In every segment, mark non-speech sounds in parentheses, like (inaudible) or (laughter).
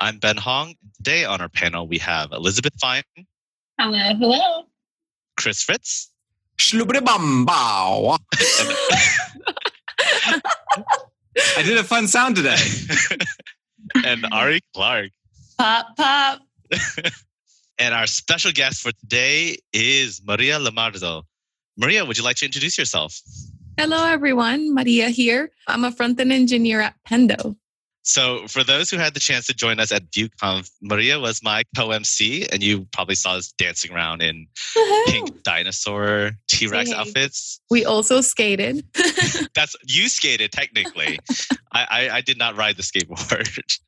I'm Ben Hong. Today on our panel, we have Elizabeth Fine, Hello, hello. Chris Fritz, Shlubri-bum-bow. (laughs) I did a fun sound today. (laughs) and Ari Clark. Pop, pop. (laughs) And our special guest for today is Maria Lamardo. Maria, would you like to introduce yourself? Hello, everyone. Maria here. I'm a front end engineer at Pendo. So, for those who had the chance to join us at VueConf, Maria was my co-MC, and you probably saw us dancing around in pink dinosaur T-Rex hey. outfits. We also skated. (laughs) That's you skated technically. I, I I did not ride the skateboard.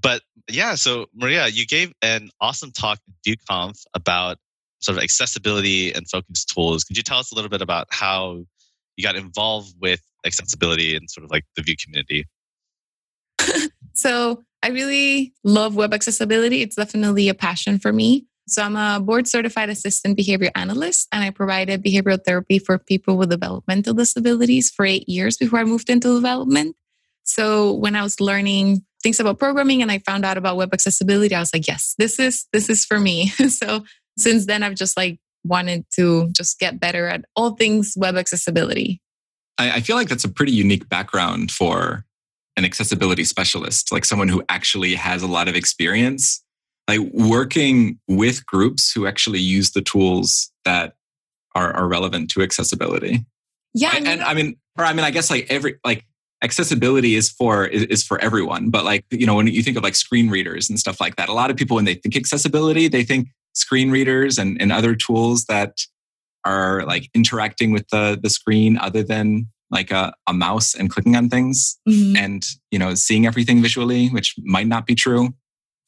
But yeah, so Maria, you gave an awesome talk at VueConf about sort of accessibility and focus tools. Could you tell us a little bit about how you got involved with accessibility and sort of like the Vue community? (laughs) so I really love web accessibility. It's definitely a passion for me. So I'm a board certified assistant behavior analyst, and I provided behavioral therapy for people with developmental disabilities for eight years before I moved into development. So when I was learning things about programming and I found out about web accessibility, I was like, yes, this is this is for me. (laughs) so since then I've just like wanted to just get better at all things web accessibility. I, I feel like that's a pretty unique background for an accessibility specialist, like someone who actually has a lot of experience, like working with groups who actually use the tools that are, are relevant to accessibility. Yeah. and, and I mean, or I mean, I guess like every like accessibility is for is, is for everyone. But like you know, when you think of like screen readers and stuff like that, a lot of people when they think accessibility, they think screen readers and, and other tools that are like interacting with the the screen other than like a, a mouse and clicking on things Mhm. and you know seeing everything visually which might not be true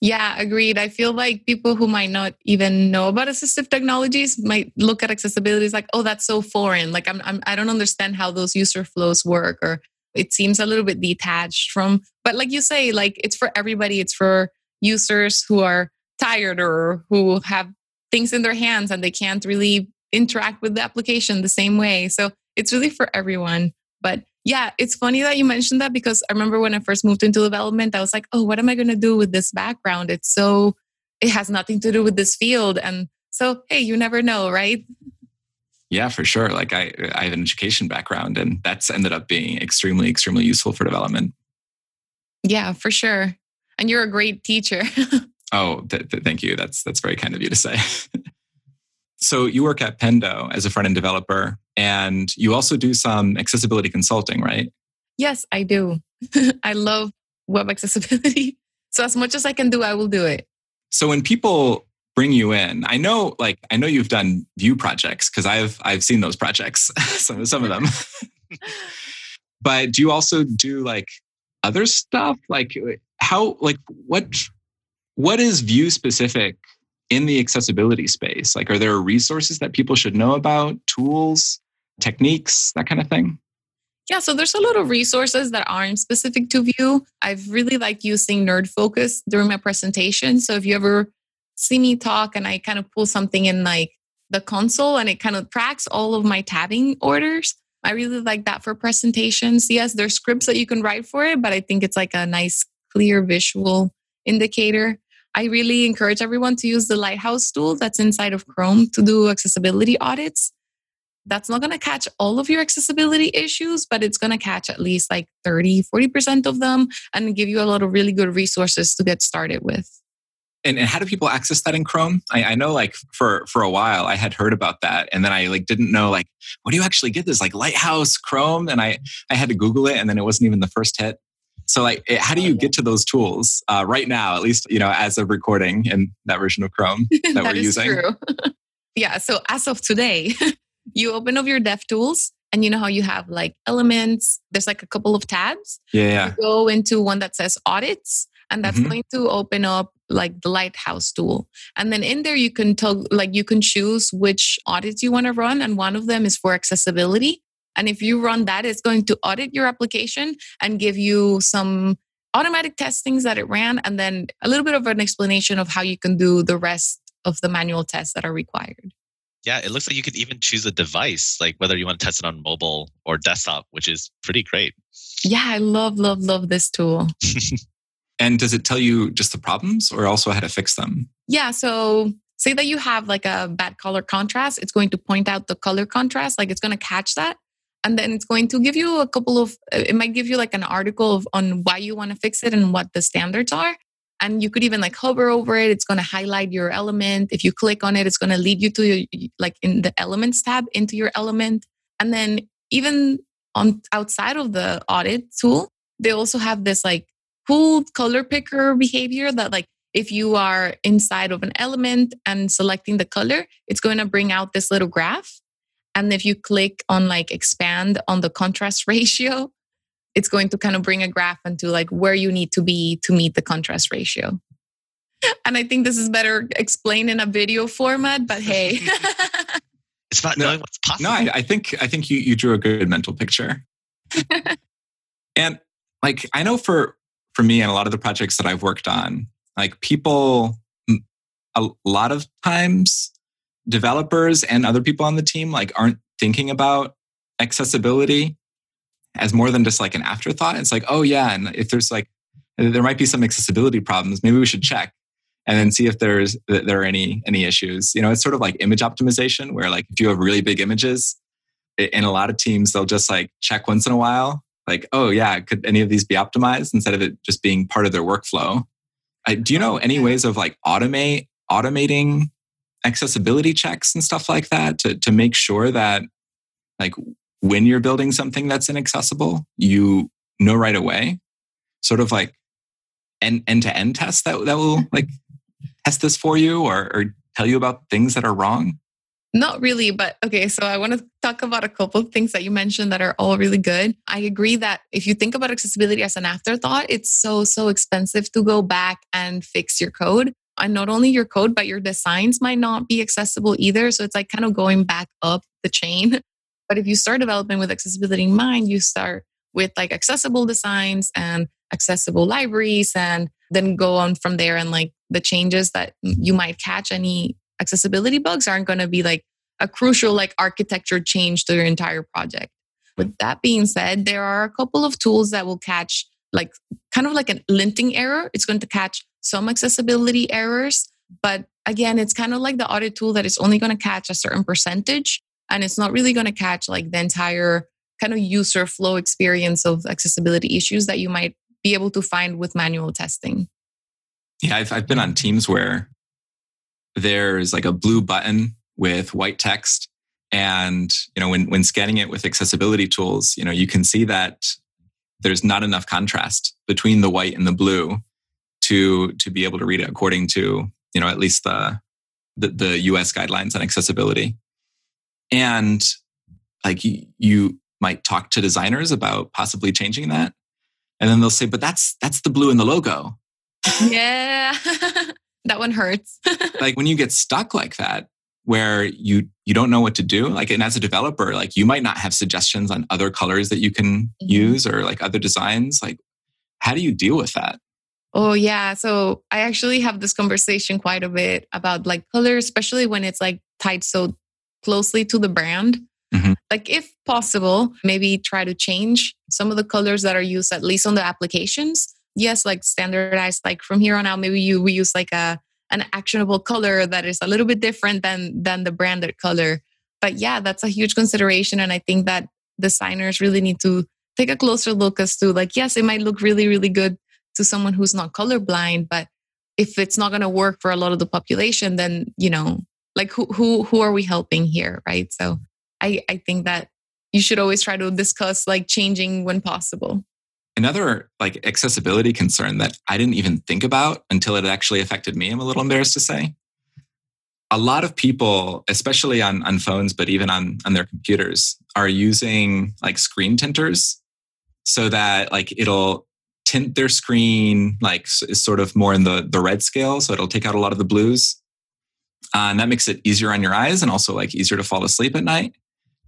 Yeah, agreed. I feel like people who might not even know about assistive technologies might look at accessibility as like, oh, that's so foreign. Like I'm, I'm I don't understand how those user flows work, or it seems a little bit detached from. But like you say, like it's for everybody. It's for users who are tired or who have things in their hands and they can't really interact with the application the same way. So it's really for everyone. But yeah, it's funny that you mentioned that because I remember when I first moved into development, I was like, oh, what am I going to do with this background? It's so, it has nothing to do with this field. And so, hey, you never know, right? yeah for sure like i i have an education background and that's ended up being extremely extremely useful for development Yeah, for sure. And you're a great teacher. (laughs) oh th- th- thank you that's that's very kind of you to say (laughs) so you work at pendo as a front-end developer and you also do some accessibility consulting right yes, I do. (laughs) I love web accessibility. (laughs) So, as much as I can do, I will do it. so when people bring you in i know like i know you've done Vue projects because i've i've seen those projects (laughs) some, some of them but do you also do like other stuff like how like what what is Vue specific in the accessibility space like are there resources that people should know about tools techniques that kind of thing Yeah, so there's a lot of resources that aren't specific to Vue. I've really liked using NerdeFocus during my presentation. So if you ever see me talk and I kind of pull something in like the console and it kind of tracks all of my tabbing orders, I really like that for presentations. Yes, there's scripts that you can write for it, but I think it's like a nice, clear visual indicator. I really encourage everyone to use the Lighthouse tool that's inside of Chrome to do accessibility audits. That's not going to catch all of your accessibility issues, but it's going to catch at least like 30, 40% of them and give you a lot of really good resources to get started with. and, and how do people access that in chrome? I, I know like for for a while i had heard about that and then i like didn't know like what do you actually get? This like lighthouse chrome and i i had to google it and then it wasn't even the first hit so like how do you get to those tools uh, right now at least you know as of recording in that version of chrome (laughs) that, we're is using true. (laughs) yeah. So as of today, (laughs) you open up your dev tools and you know how you have like elements, there's like a couple of tabs. yeah yeah You go into one that says audits, and that's Mhm. going to open up like the lighthouse tool and then in there you can tell like you can choose which audits you want to run and one of them is for accessibility and if you run that it's going to audit your application and give you some automatic testings that it ran and then a little bit of an explanation of how you can do the rest of the manual tests that are required yeah, it looks like you could even choose a device, like whether you want to test it on mobile or desktop, which is pretty great. Yeah, I love, love, love this tool. (laughs) and does it tell you just the problems or also how to fix them? Yeah. So say that you have like a bad color contrast, it's going to point out the color contrast, like it's going to catch that. And then it's going to give you a couple of, uh, it might give you like an article of, on why you want to fix it and what the standards are. And you could even like hover over it. It's going to highlight your element. If you click on it it's going to lead you to your, like in the elements tab into your element. And then even on outside of the audit tool they also have this like cool color picker behavior that like if you are inside of an element and selecting the color it's going to bring out this little graph and if you click on like expand on the contrast (laughs) ratio it's going to kind of bring a graph into like where you need to be to meet the contrast ratio. And I think this is better explained in a video format, but hey. (laughs) it's about no, knowing what's possible. No, I, I think I think you, you drew a good mental picture. (laughs) and like I know for for me and a lot of the projects that I've worked on, like people a lot of times developers and other people on the team like aren't thinking about accessibility as more than just like an afterthought. It's like, oh yeah, and if there's like there might be some accessibility problems, maybe we should check and then see if there's there are any any issues. You know, it's sort of like image optimization, where like if you have really big images, in a lot of teams they'll just like check once in a while, like, oh yeah, could any of these be optimized instead of it just being part of their workflow? I, do you know any ways of like automate automating accessibility checks and stuff like that to to make sure that like when you're building something that's inaccessible, you know right away, sort of like end to end tests that, that will mm-hmm. like test this for you or, or tell you about things that are wrong? Not really, but okay. So I want to talk about a couple of things that you mentioned that are all really good. I agree that if you think about accessibility as an afterthought, it's so, so expensive to go back and fix your code. And not only your code, but your designs might not be accessible either. So it's like kind of going back up the chain (laughs) but if you start developing with accessibility in mind, you start with like accessible designs and accessible libraries and then go on from there and like the changes that you might catch any accessibility bugs aren't going to be like a crucial like architecture change to your entire project. With that being said, there are a couple of tools that will catch like kind of like a linting error. It's going to catch some accessibility errors, but again, it's kind of like the audit tool that is only going to catch a certain percentage and it's not really going to catch like the entire kind of user flow experience of accessibility issues that you might be able to find with manual testing. Yeah, I've, I've been on teams where there's like a blue button with white text. And, you know, when, when scanning it with accessibility tools, you know, you can see that there's not enough contrast between the white and the blue to, to be able to read it according to, you know, at least the, the, the US guidelines on accessibility. And like you, might talk to designers about possibly changing that. And then they'll say, but that's that's the blue in the logo. Yeah. (laughs) that one hurts. (laughs) like when you get stuck like that, where you you don't know what to do like and as a developer like you might not have suggestions on other colors that you can mm-hmm. use or like other designs like how do you deal with that oh yeah so i actually have this conversation quite a bit about like color, especially when it's like tied so closely to the brand. Mm-hmm. Like, if possible, maybe try to change some of the colors that are used, at least on the applications. Yes, like standardized, like from here on out, maybe you we use like a an actionable color that is a little bit different than than the branded color. But yeah, that's a huge consideration. And I think that designers really need to take a closer look as to like, yes, it might look really, really good to someone who's not colorblind, but if it's not going to work for a lot of the population, then you know like who who who are we helping here right? So i i think that you should always try to discuss like changing when possible. Another like accessibility concern that i didn't even think about until it actually affected me i'm a little embarrassed to say. A lot of people especially on on phones but even on on their computers are using like screen tinters so that like it'll tint their screen like is sort of more in the the red scale, so it'll take out a lot of the blues, uh, and that makes it easier on your eyes and also like easier to fall asleep at night.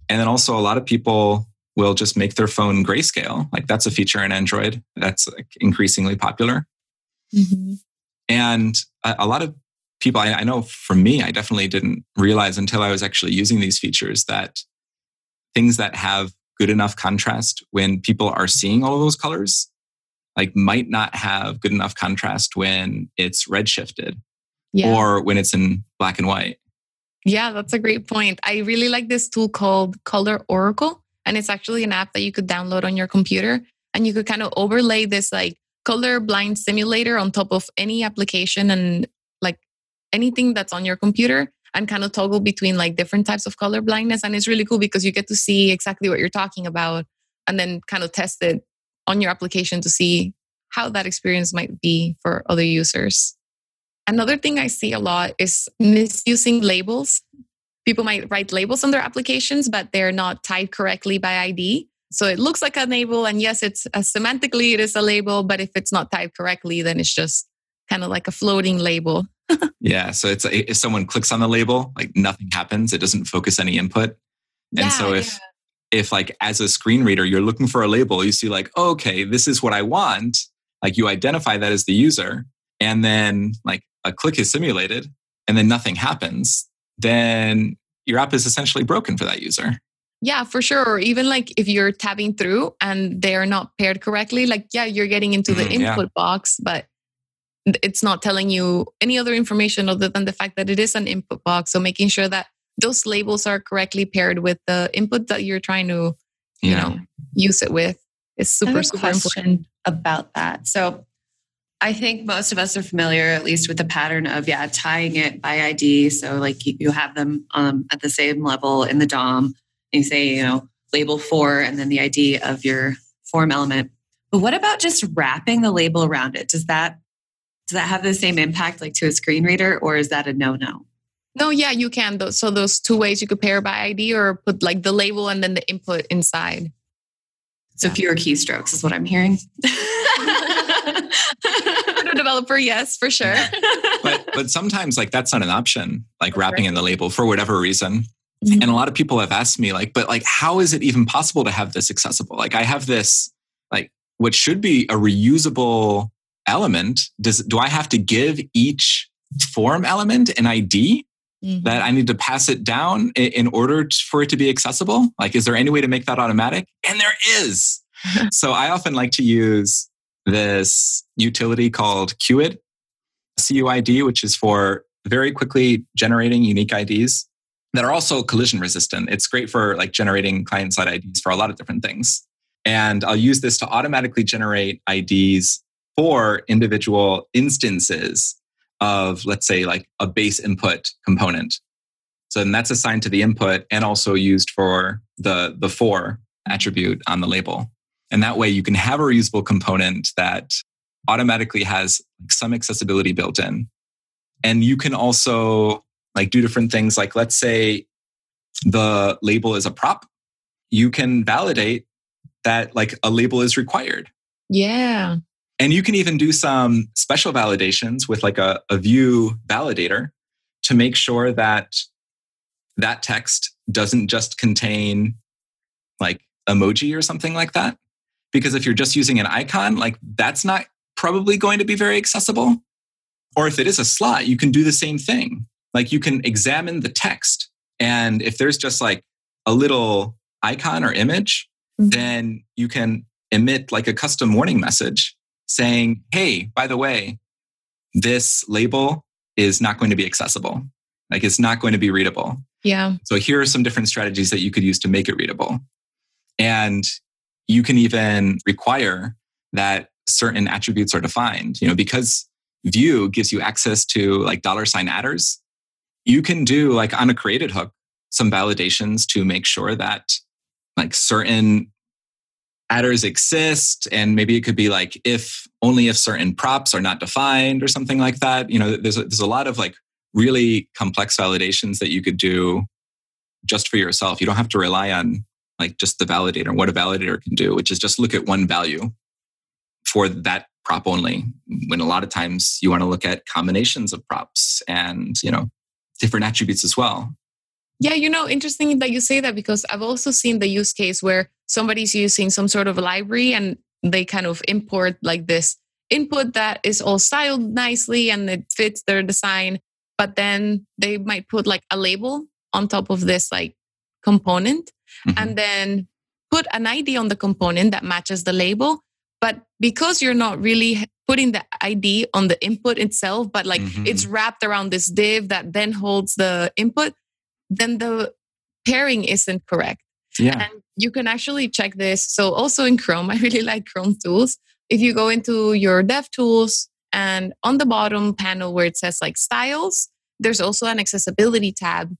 And then also a lot of people will just make their phone grayscale. Like that's a feature in Android that's like increasingly popular. Mm-hmm. And a, a, lot of people, I, I know for me, I definitely didn't realize until I was actually using these features that things that have good enough contrast when people are seeing all of those colors like might not have good enough contrast when it's red shifted yeah. or when it's in black and white. Yeah, that's a great point. I really like this tool called Color Oracle. And it's actually an app that you could download on your computer. And you could kind of overlay this like color blind simulator on top of any application and like anything that's on your computer and kind of toggle between like different types of color blindness. And it's really cool because you get to see exactly what you're talking about and then kind of test it on your application to see how that experience might be for other users. Another thing I see a lot is misusing labels. People might write labels on their applications, but they're not tied correctly by ID. So it looks like a label, and yes, it's uh, semantically it is a label, but if it's not tied correctly, then it's just kind of like a floating label. (laughs) yeah. So it's if someone clicks on the label, like nothing happens. It doesn't focus any input. And yeah, so if yeah. If like as a screen reader you're looking for a label, you see like, oh, okay, this is what I want. Like you identify that as the user, and then like a click is simulated and then nothing happens, then your app is essentially broken for that user. Yeah, for sure. Or even like if you're tabbing through and they are not paired correctly, like, yeah, you're getting into the mm, input yeah. box, but it's not telling you any other information other than the fact that it is an input box. So making sure that those labels are correctly paired with the input that you're trying to, you know, use it with is super, super important. About that. So I think most of us are familiar, at least, with the pattern of yeah, tying it by ID. So like you have them um, at the same level in the DOM. And you say you know label for and then the ID of your form element. But what about just wrapping the label around it? Does that does that have the same impact like to a screen reader, or is that a no no no? No, yeah, you can. So those two ways you could pair by ID or put like the label and then the input inside. So fewer keystrokes is what I'm hearing. (laughs) developer, yes, for sure. but but sometimes like that's not an option, like wrapping in the label for whatever reason. Mm-hmm. And a lot of people have asked me, like, but like, how is it even possible to have this accessible? Like, I have this, like, what should be a reusable element. Does do I have to give each form element an ID mm-hmm. that I need to pass it down in order for it to be accessible? Like, is there any way to make that automatic? And there is. (laughs) so I often like to use this utility called Cuid, CUID, which is for very quickly generating unique IDs that are also collision resistant. It's great for like generating client side IDs for a lot of different things. And I'll use this to automatically generate IDs for individual instances of, let's say, like a base input component. So then that's assigned to the input and also used for the, the for attribute on the label. And that way you can have a reusable component that automatically has some accessibility built in. And you can also like do different things like let's say the label is a prop. You can validate that like a label is required. Yeah. And you can even do some special validations with like a, a Vue validator to make sure that that text doesn't just contain like emoji or something like that. Because if you're just using an icon, like that's not probably going to be very accessible. Or if it is a slot, you can do the same thing. Like you can examine the text. And if there's just like a little icon or image, mm-hmm. then you can emit like a custom warning message saying, hey, by the way, this label is not going to be accessible. Like it's not going to be readable. Yeah. So here are some different strategies that you could use to make it readable. And you can even require that certain attributes are defined. You know, because Vue gives you access to like dollar sign attrs, you can do like on a created hook some validations to make sure that like certain attrs exist and maybe it could be like if only if certain props are not defined or something like that you know there's a, there's a lot of like really complex validations that you could do just for yourself. You don't have to rely on like just the validator what a validator can do, which is just look at one value for that prop only when a lot of times you want to look at combinations of props and you know different attributes as well yeah you know interesting that you say that because i've also seen the use case where somebody's using some sort of a library and they kind of import like this input that is all styled nicely and it fits their design but then they might put like a label on top of this like component mm-hmm. and then put an id on the component that matches the label but because you're not really putting the id on the input itself but like mm-hmm. it's wrapped around this div that then holds the input then the pairing isn't correct. Yeah. And you can actually check this. So also in chrome (laughs) i really like chrome tools. If you go into your dev tools and on the bottom panel where it says like styles there's also an accessibility tab.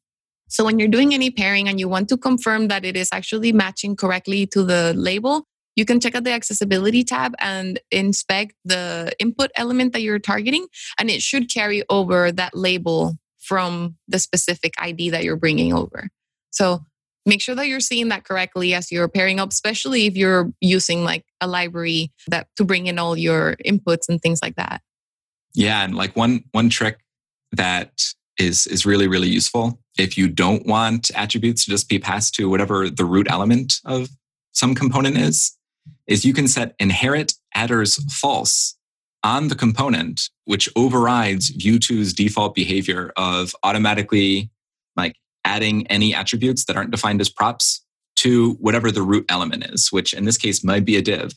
So when you're doing any pairing and you want to confirm that it is actually matching correctly to the label you can check out the accessibility tab and inspect the input element that you're targeting, and it should carry over that label from the specific ID that you're bringing over. So make sure that you're seeing that correctly as you're pairing up, especially if you're using like a library that to bring in all your inputs and things like that. Yeah, and like one one trick that is is really really useful if you don't want attributes to just be passed to whatever the root element of some component is is you can set inherit attrs false on the component, which overrides Vue2's default behavior of automatically like adding any attributes that aren't defined as props to whatever the root element is, which in this case might be a div.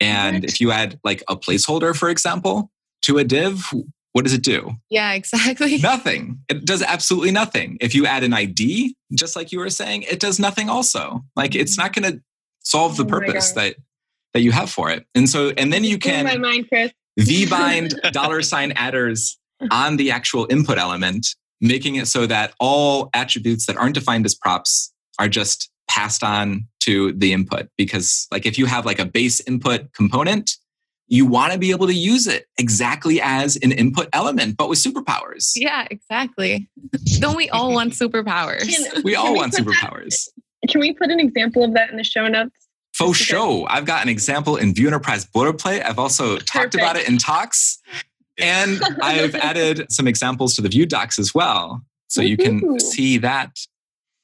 And if you add like a placeholder, for example, to a div, what does it do? Yeah, exactly. (laughs) Nothing. It does absolutely nothing. If you add an ID, just like you were saying, it does nothing also. Like it's not going to solve the oh purpose that that you have for it. And so, and then you can my mind, Chris. V-bind dollar sign attrs on the actual input element, making it so that all attributes that aren't defined as props are just passed on to the input. Because like if you have like a base input component, you want to be able to use it exactly as an input element, but with superpowers. Yeah, exactly. Don't we all want (laughs) superpowers? Can, we all want superpowers. That, can we put an example of that in the show notes? For show. I've got an example in Vue Enterprise Boilerplate. I've also Perfect. talked about it in talks. And (laughs) I've added some examples to the Vue docs as well. So you can see that.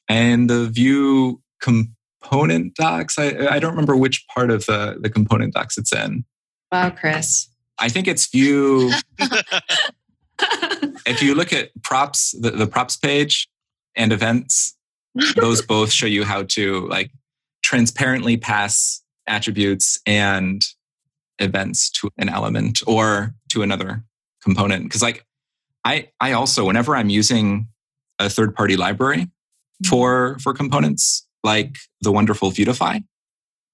And the Vue component docs, I, I don't remember which part of the, the component docs it's in. Wow, Chris. I think it's Vue. (laughs) if you look at props, the, the props page and events, those both show you how to like transparently pass attributes and events to an element or to another component because like i i also whenever i'm using a third party library mm-hmm. for for components like the wonderful Vuetify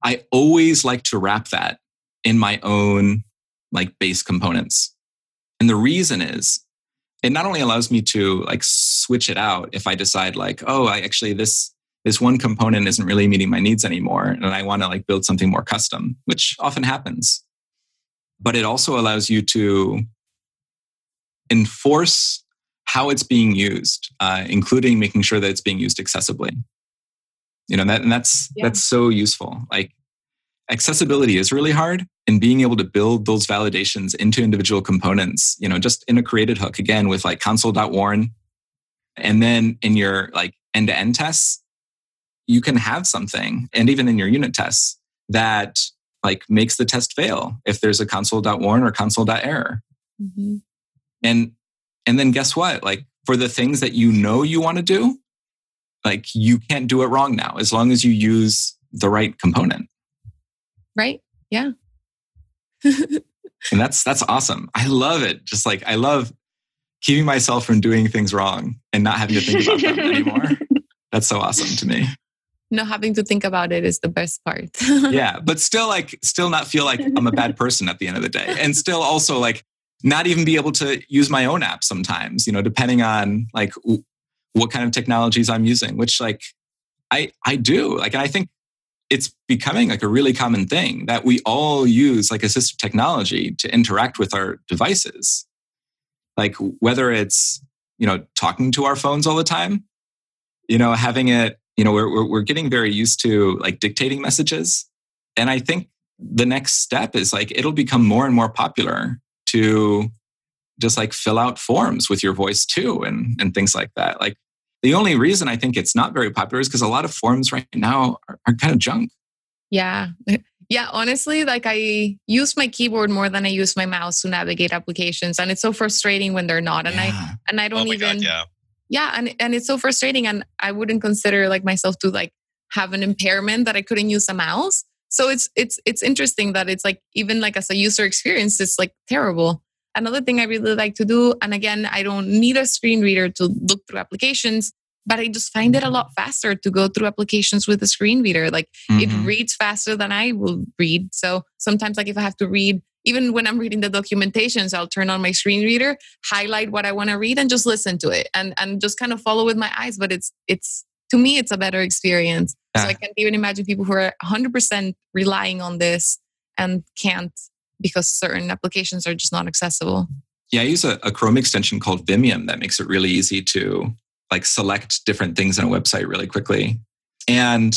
i always like to wrap that in my own like base components and the reason is it not only allows me to like switch it out if i decide like oh i actually this this one component isn't really meeting my needs anymore and i want to like build something more custom which often happens. But it also allows you to enforce how it's being used uh, including making sure that it's being used accessibly. You know that and that's yeah. that's so useful. Like accessibility is really hard and being able to build those validations into individual components you know just in a created hook again with like console.warn and then in your like end-to-end tests you can have something, and even in your unit tests, that like makes the test fail if there's a console.warn or console.error. Mm-hmm. And and then guess what? Like for the things that you know you want to do, like you can't do it wrong now as long as you use the right component. Right. Yeah. and that's that's awesome. I love it. Just like I love keeping myself from doing things wrong and not having to think about them (laughs) anymore. That's so awesome to me not having to think about it is the best part. (laughs) yeah, but still like still not feel like I'm a bad person at the end of the day. And still also like not even be able to use my own app sometimes, you know, depending on like what kind of technologies I'm using, which like I I do. Like and I think it's becoming like a really common thing that we all use like assistive technology to interact with our devices. Like whether it's, you know, talking to our phones all the time, you know, having it you know we're, we're, we're getting very used to like dictating messages and i think the next step is like it'll become more and more popular to just like fill out forms with your voice too and and things like that like the only reason i think it's not very popular is because a lot of forms right now are, are kind of junk yeah (laughs) yeah honestly like i use my keyboard more than i use my mouse to navigate applications and it's so frustrating when they're not and Yeah. i and i Oh don't my even god, yeah. Yeah and, and it's so frustrating and i wouldn't consider like myself to like have an impairment that i couldn't use a mouse so it's it's it's interesting that it's like even like as a user experience it's like terrible another thing i really like to do and again i don't need a screen reader to look through applications but i just find it a lot faster to go through applications with a screen reader like it Mhm. reads faster than I will read. So sometimes, like if I have to read, even when I'm reading the documentations, I'll turn on my screen reader, highlight what I want to read, and just listen to it, and and just kind of follow with my eyes. But it's it's to me, it's a better experience. So I can't even imagine people who are 100 percent relying on this and can't because certain applications are just not accessible. Yeah, I use a, a Chrome extension called Vimium that makes it really easy to like select different things on a website really quickly. And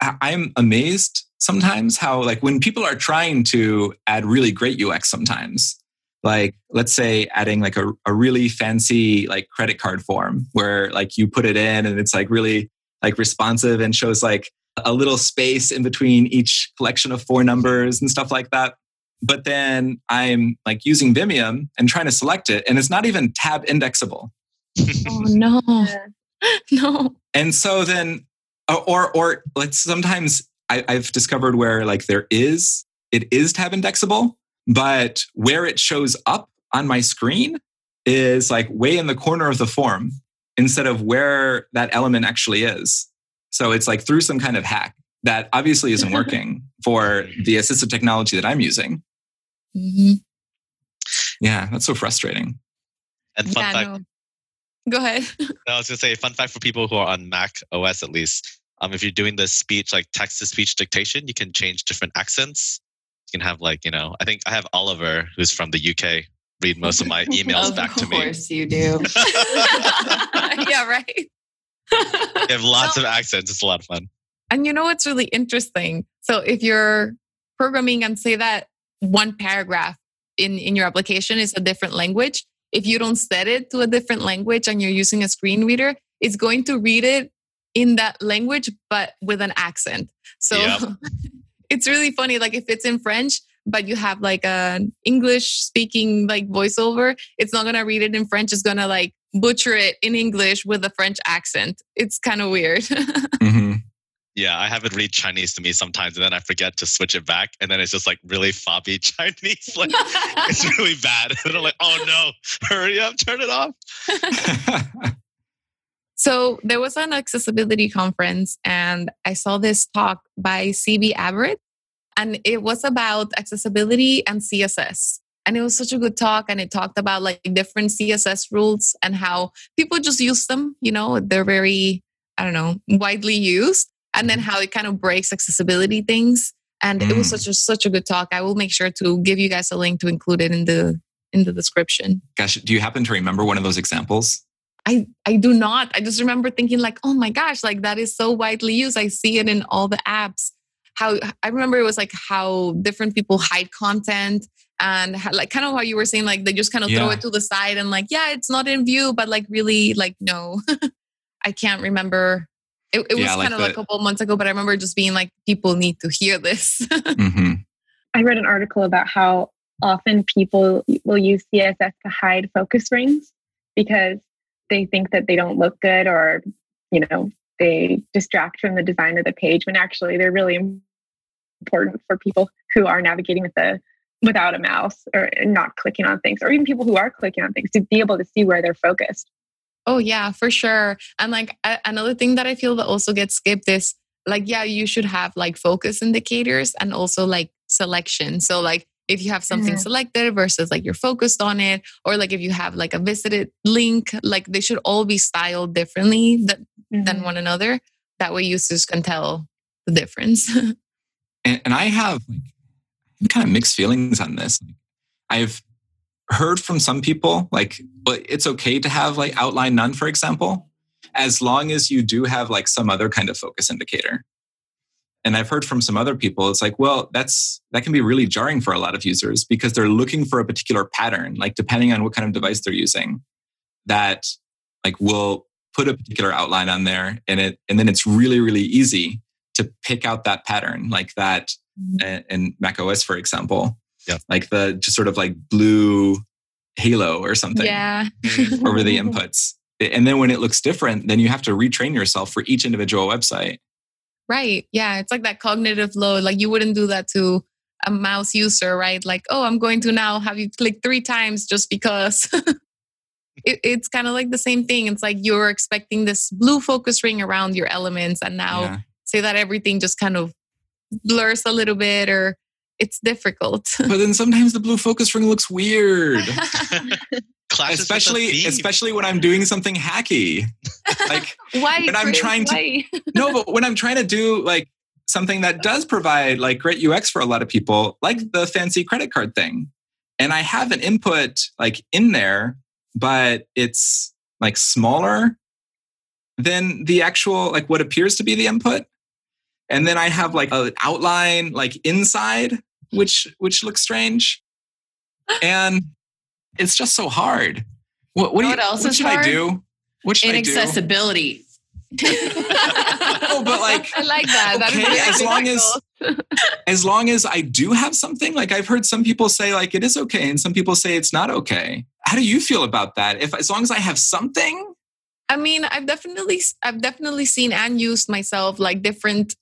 I'm amazed sometimes how like when people are trying to add really great UX sometimes, like let's say adding like a, a really fancy like credit card form where like you put it in and it's like really like responsive and shows like a little space in between each collection of four numbers and stuff like that but then I'm like using Vimium and trying to select it, and it's not even tab indexable. (laughs) Oh no, (laughs) no. And so then, or or, or like sometimes I, I've discovered where like there is it is tab indexable, but where it shows up on my screen is like way in the corner of the form instead of where that element actually is. So it's like through some kind of hack that obviously isn't (laughs) working for the assistive technology that I'm using. Mhm. Yeah, that's so frustrating. And fun Yeah, fact, no. Go ahead. (laughs) no, I was gonna say fun fact for people who are on Mac OS at least. Um, if you're doing the speech like text to speech dictation, you can change different accents. You can have like you know, I think I have Oliver who's from the UK read most of my (laughs) emails of back to me. Of course you do. (laughs) yeah, right. You have lots of accents. It's a lot of fun. And you know what's really interesting? So if you're programming and say that one paragraph in, in your application is a different language, if you don't set it to a different language and you're using a screen reader, it's going to read it in that language, but with an accent. So Yep. (laughs) it's really funny. Like if it's in French, but you have like an English speaking like voiceover, it's not gonna read it in French. It's gonna like butcher it in English with a French accent. It's kind of weird. (laughs) hmm Yeah, I have it read Chinese to me sometimes, and then I forget to switch it back, and then it's just like really fobby (laughs) Chinese. Like it's (laughs) really bad. (laughs) And I'm like, oh no, hurry up, turn it off. So there was an accessibility conference, and I saw this talk by CB Averett, and it was about accessibility and CSS. And it was such a good talk, and it talked about like different CSS rules and how people just use them. You know, they're very, I don't know, widely used, and then how it kind of breaks accessibility things. And it was Mm. such a such a good talk. I will make sure to give you guys a link to include it in the in the description. Gosh, do you happen to remember one of those examples? I I do not. I just remember thinking like, oh my gosh, like that is so widely used. I see it in all the apps. How I remember it was like how different people hide content and how, like kind of how you were saying like they just kind of throw it to the side and like yeah, it's not in view, but like really like no. (laughs) I can't remember. It, it was Yeah, like kind of like a couple months ago, but I remember just being like, people need to hear this. (laughs) hmm I read an article about how often people will use CSS to hide focus rings because they think that they don't look good or, you know, they distract from the design of the page when actually they're really important for people who are navigating with the without a mouse or not clicking on things or even people who are clicking on things to be able to see where they're focused. Oh yeah, for sure. And like a- another thing that I feel that also gets skipped is like yeah, you should have like focus indicators and also like selection. So like if you have something Mhm. selected versus like you're focused on it or like if you have like a visited link, like they should all be styled differently th- than one another. That way users can tell the difference. (laughs) And, and I have like kind of mixed feelings on this. I've heard from some people like, but it's okay to have like outline none, for example, as long as you do have like some other kind of focus indicator. and I've heard from some other people, it's like, well, that's that can be really jarring for a lot of users because they're looking for a particular pattern, like depending on what kind of device they're using, that like will put a particular outline on there and it and then it's really, really easy to pick out that pattern, like that Mm-hmm. in Mac OS, for example. Yep. Like the just sort of like blue halo or something Yeah. Mm-hmm. over the (laughs) inputs. And then when it looks different, then you have to retrain yourself for each individual website. Right. Yeah. It's like that cognitive load. Like you wouldn't do that to a mouse user, right? Like, oh, I'm going to now have you click three times just because. (laughs) it, it's kind of like the same thing. It's like you're expecting this blue focus ring around your elements, and now Yeah. say that everything just kind of blurs a little bit or it's difficult. (laughs) But then sometimes the blue focus ring looks weird. (laughs) Clashes the especially especially when I'm doing something hacky. (laughs) Like Why? When I'm Chris? trying to- no, but when I'm trying to do like something that does provide like great UX for a lot of people, like the fancy credit card thing. And I have an input like in there, but it's like smaller than the actual like what appears to be the input. And then I have like an outline like inside, hmm. which which looks strange. And it's just so hard. What, what, do Know you, what else what is should I do? What should I do? Inaccessibility. Oh, but like (laughs) I like that. That is Okay, very as long as- (laughs) as long as I do have something, like I've heard some people say like it is okay and some people say it's not okay. How do you feel about that? If as long as I have something, I mean, I've definitely I've definitely seen and used myself like different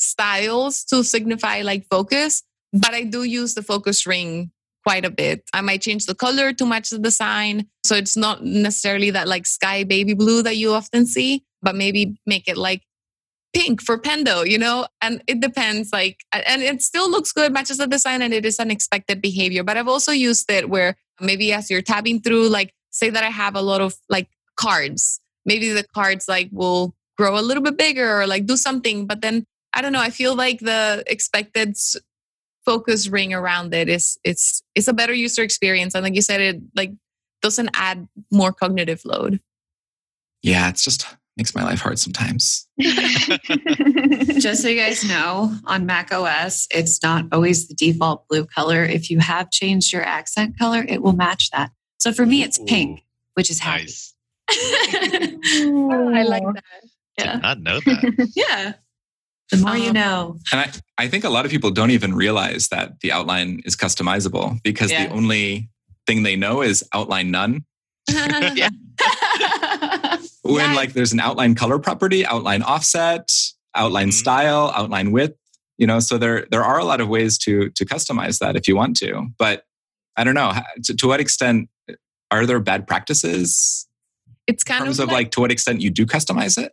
styles to signify like focus, but I do use the focus ring quite a bit. I might change the color to match the design. So it's not necessarily that like sky baby blue that you often see, but maybe make it like pink for Pendo, you know? And it depends like and it still looks good, matches the design and it is unexpected behavior. But I've also used it where maybe as you're tabbing through like say that I have a lot of like cards maybe the cards like will grow a little bit bigger or like do something but then i don't know i feel like the expected focus ring around it is it's it's a better user experience and like you said it like doesn't add more cognitive load yeah, it's just makes my life hard sometimes. (laughs) Just so you (laughs) guys know, on Mac OS, it's not always the default blue color. If you have changed your accent color, it will match that. So for me, it's pink, which is happy. Nice. (laughs) i like that Yeah. Did not know that. Yeah. The more you Um, know. And I, I think a lot of people don't even realize that the outline is customizable because Yeah. the only thing they know is outline none. (laughs) Yeah. (laughs) When Yeah. like there's an outline color property, outline offset, outline Mhm. style, outline width, you know, so there there are a lot of ways to to customize that if you want to. But I don't know, to, to what extent are there bad practices it's in kind terms of of like to what extent you do customize it?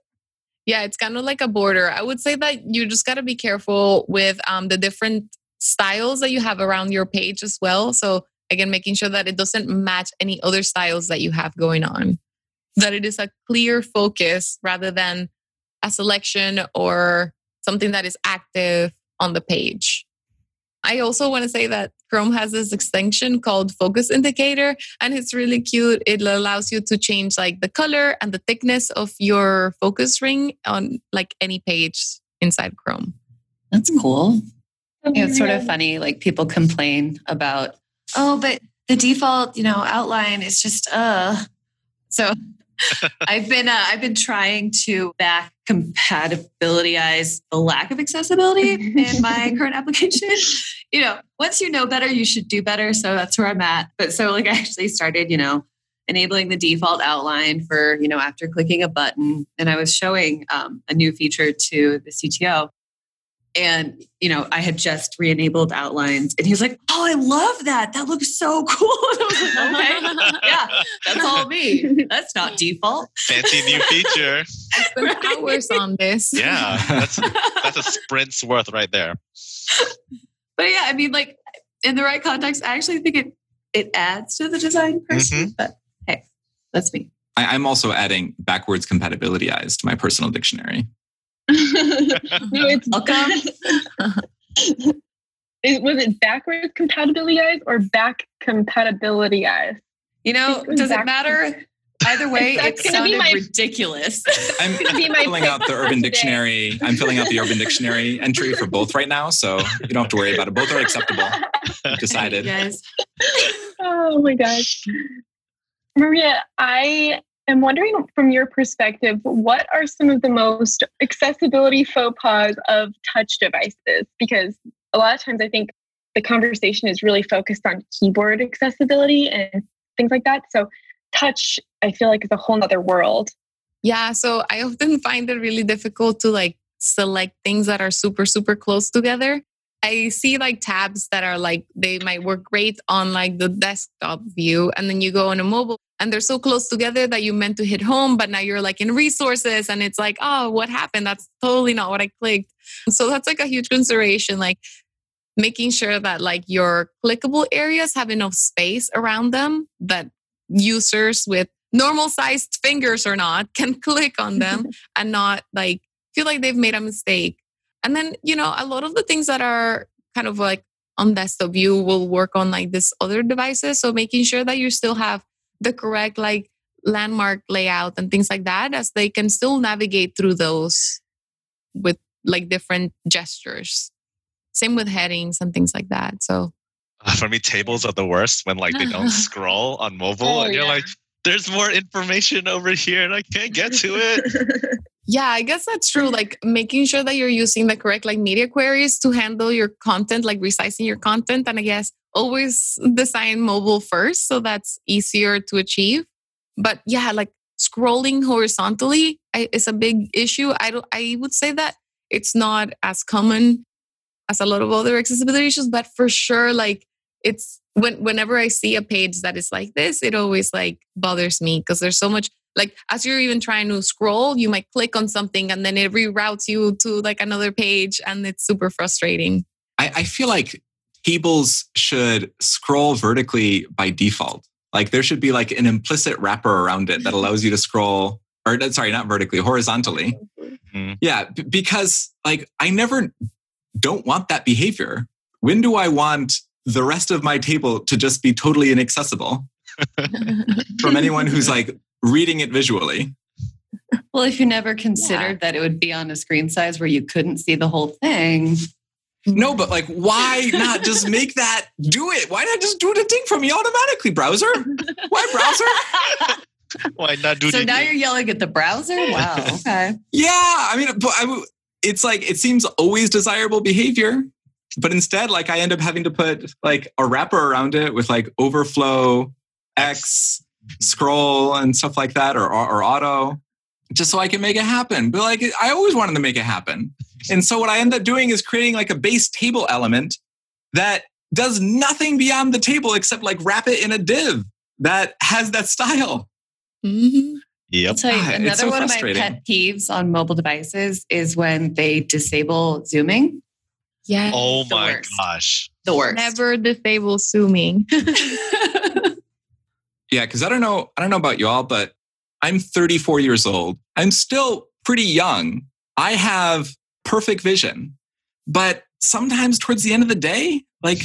Yeah, it's kind of like a border. I would say that you just got to be careful with um, the different styles that you have around your page as well. So, again, making sure that it doesn't match any other styles that you have going on, that it is a clear focus rather than a selection or something that is active on the page. I also want to say that Chrome has this extension called Focus Indicator, and it's really cute. It allows you to change like the color and the thickness of your focus ring on like any page inside Chrome. That's cool. Yeah, it's sort of funny. Like people complain about, oh, but the default, you know, outline is just uh. So (laughs) I've been uh, I've been trying to back compatibilityize the lack of accessibility in my (laughs) current application. You know, once you know better, you should do better. So that's where I'm at. But so like I actually started, you know, enabling the default outline for you know after clicking a button, and I was showing um, a new feature to the CTO and you know i had just re-enabled outlines. And he's like oh i love that. That looks so (laughs) cool. (laughs) And i was like okay. Yeah that's all me. That's not default. Fancy new feature. (laughs) I spent hours on this. Yeah, that's that's a sprint's worth right there. but yeah i mean like in the right context i actually think it it adds to the design personally mm-hmm. but hey that's me. I, I'm also adding backwards compatibility eyes to my personal dictionary. No, (laughs) it's (laughs) Welcome. (laughs) Is, was it backwards compatibility eyes or back compatibility eyes? you know It does it matter Either way, That's it gonna be sounded my- ridiculous. I'm gonna be my filling out the Urban today. Dictionary. I'm filling out the Urban Dictionary entry for both right now, so you don't have to worry about it. Both are acceptable. Decided. Yes. oh my gosh. Maria, I am wondering from your perspective, what are some of the most accessibility faux pas of touch devices? Because a lot of times I think the conversation is really focused on keyboard accessibility and things like that. So touch, I feel like is a whole other world. Yeah, so I often find it really difficult to like select things that are super, super close together. I see like tabs that are like they might work great on like the desktop view, and then you go on a mobile and they're so close together that you meant to hit home, but now you're like in resources and it's like, oh, what happened? That's totally not what I clicked. So that's like a huge consideration. Like making sure that like your clickable areas have enough space around them that users with normal sized fingers or not can (laughs) click on them (laughs) and not like feel like they've made a mistake. And then, you know, a lot of the things that are kind of like on desktop view will work on like this other devices. So making sure that you still have the correct like landmark layout and things like that as they can still navigate through those with like different gestures. Same with headings and things like that. So Uh, For me, tables are the worst when like they don't (laughs) scroll on mobile, Oh, and you're yeah. like, "There's more information over here, and I can't get to it." (laughs) Yeah, I guess that's true. Mm-hmm. Like making sure that you're using the correct like media queries to handle your content, like resizing your content. And I guess always design mobile first. So that's easier to achieve. But yeah, like scrolling horizontally is a big issue. I don't I would say that it's not as common as a lot of other accessibility issues, but for sure, like it's when whenever I see a page that is like this, it always like bothers me because there's so much like as you're even trying to scroll you might click on something and then it reroutes you to like another page and it's super frustrating I, I feel like tables should scroll vertically by default. Like there should be like an implicit wrapper around it that (laughs) allows you to scroll, or sorry, not vertically, horizontally. Mhm. Yeah, b- because like I never don't want that behavior. When do I want the rest of my table to just be totally inaccessible (laughs) from anyone who's like reading it visually? (laughs) Well, if you never considered that it would be on a screen size where you couldn't see the whole thing, No, but like, why not just make that do it? Why not just do the thing for me automatically, browser? Why browser? (laughs) Why not do it? so the- now you're yelling at the browser? Wow. (laughs) Okay. Yeah, I mean, but I, w- it's like it seems always desirable behavior, but instead, like I end up having to put like a wrapper around it with like overflow, X, scroll, and stuff like that, or or, or auto, just so I can make it happen. But like, I always wanted to make it happen, and so what I end up doing is creating like a base table element that does nothing beyond the table except like wrap it in a div that has that style. Mm-hmm. I'll Yep. tell you, Ah, it's another so one of my pet peeves on mobile devices is when they disable zooming. yeah Oh The my worst. gosh. The worst. never disable zooming (laughs) Yeah, because I don't know, I don't know about y'all, but I'm 34 years old. I'm still pretty young. I have perfect vision, but sometimes towards the end of the day, like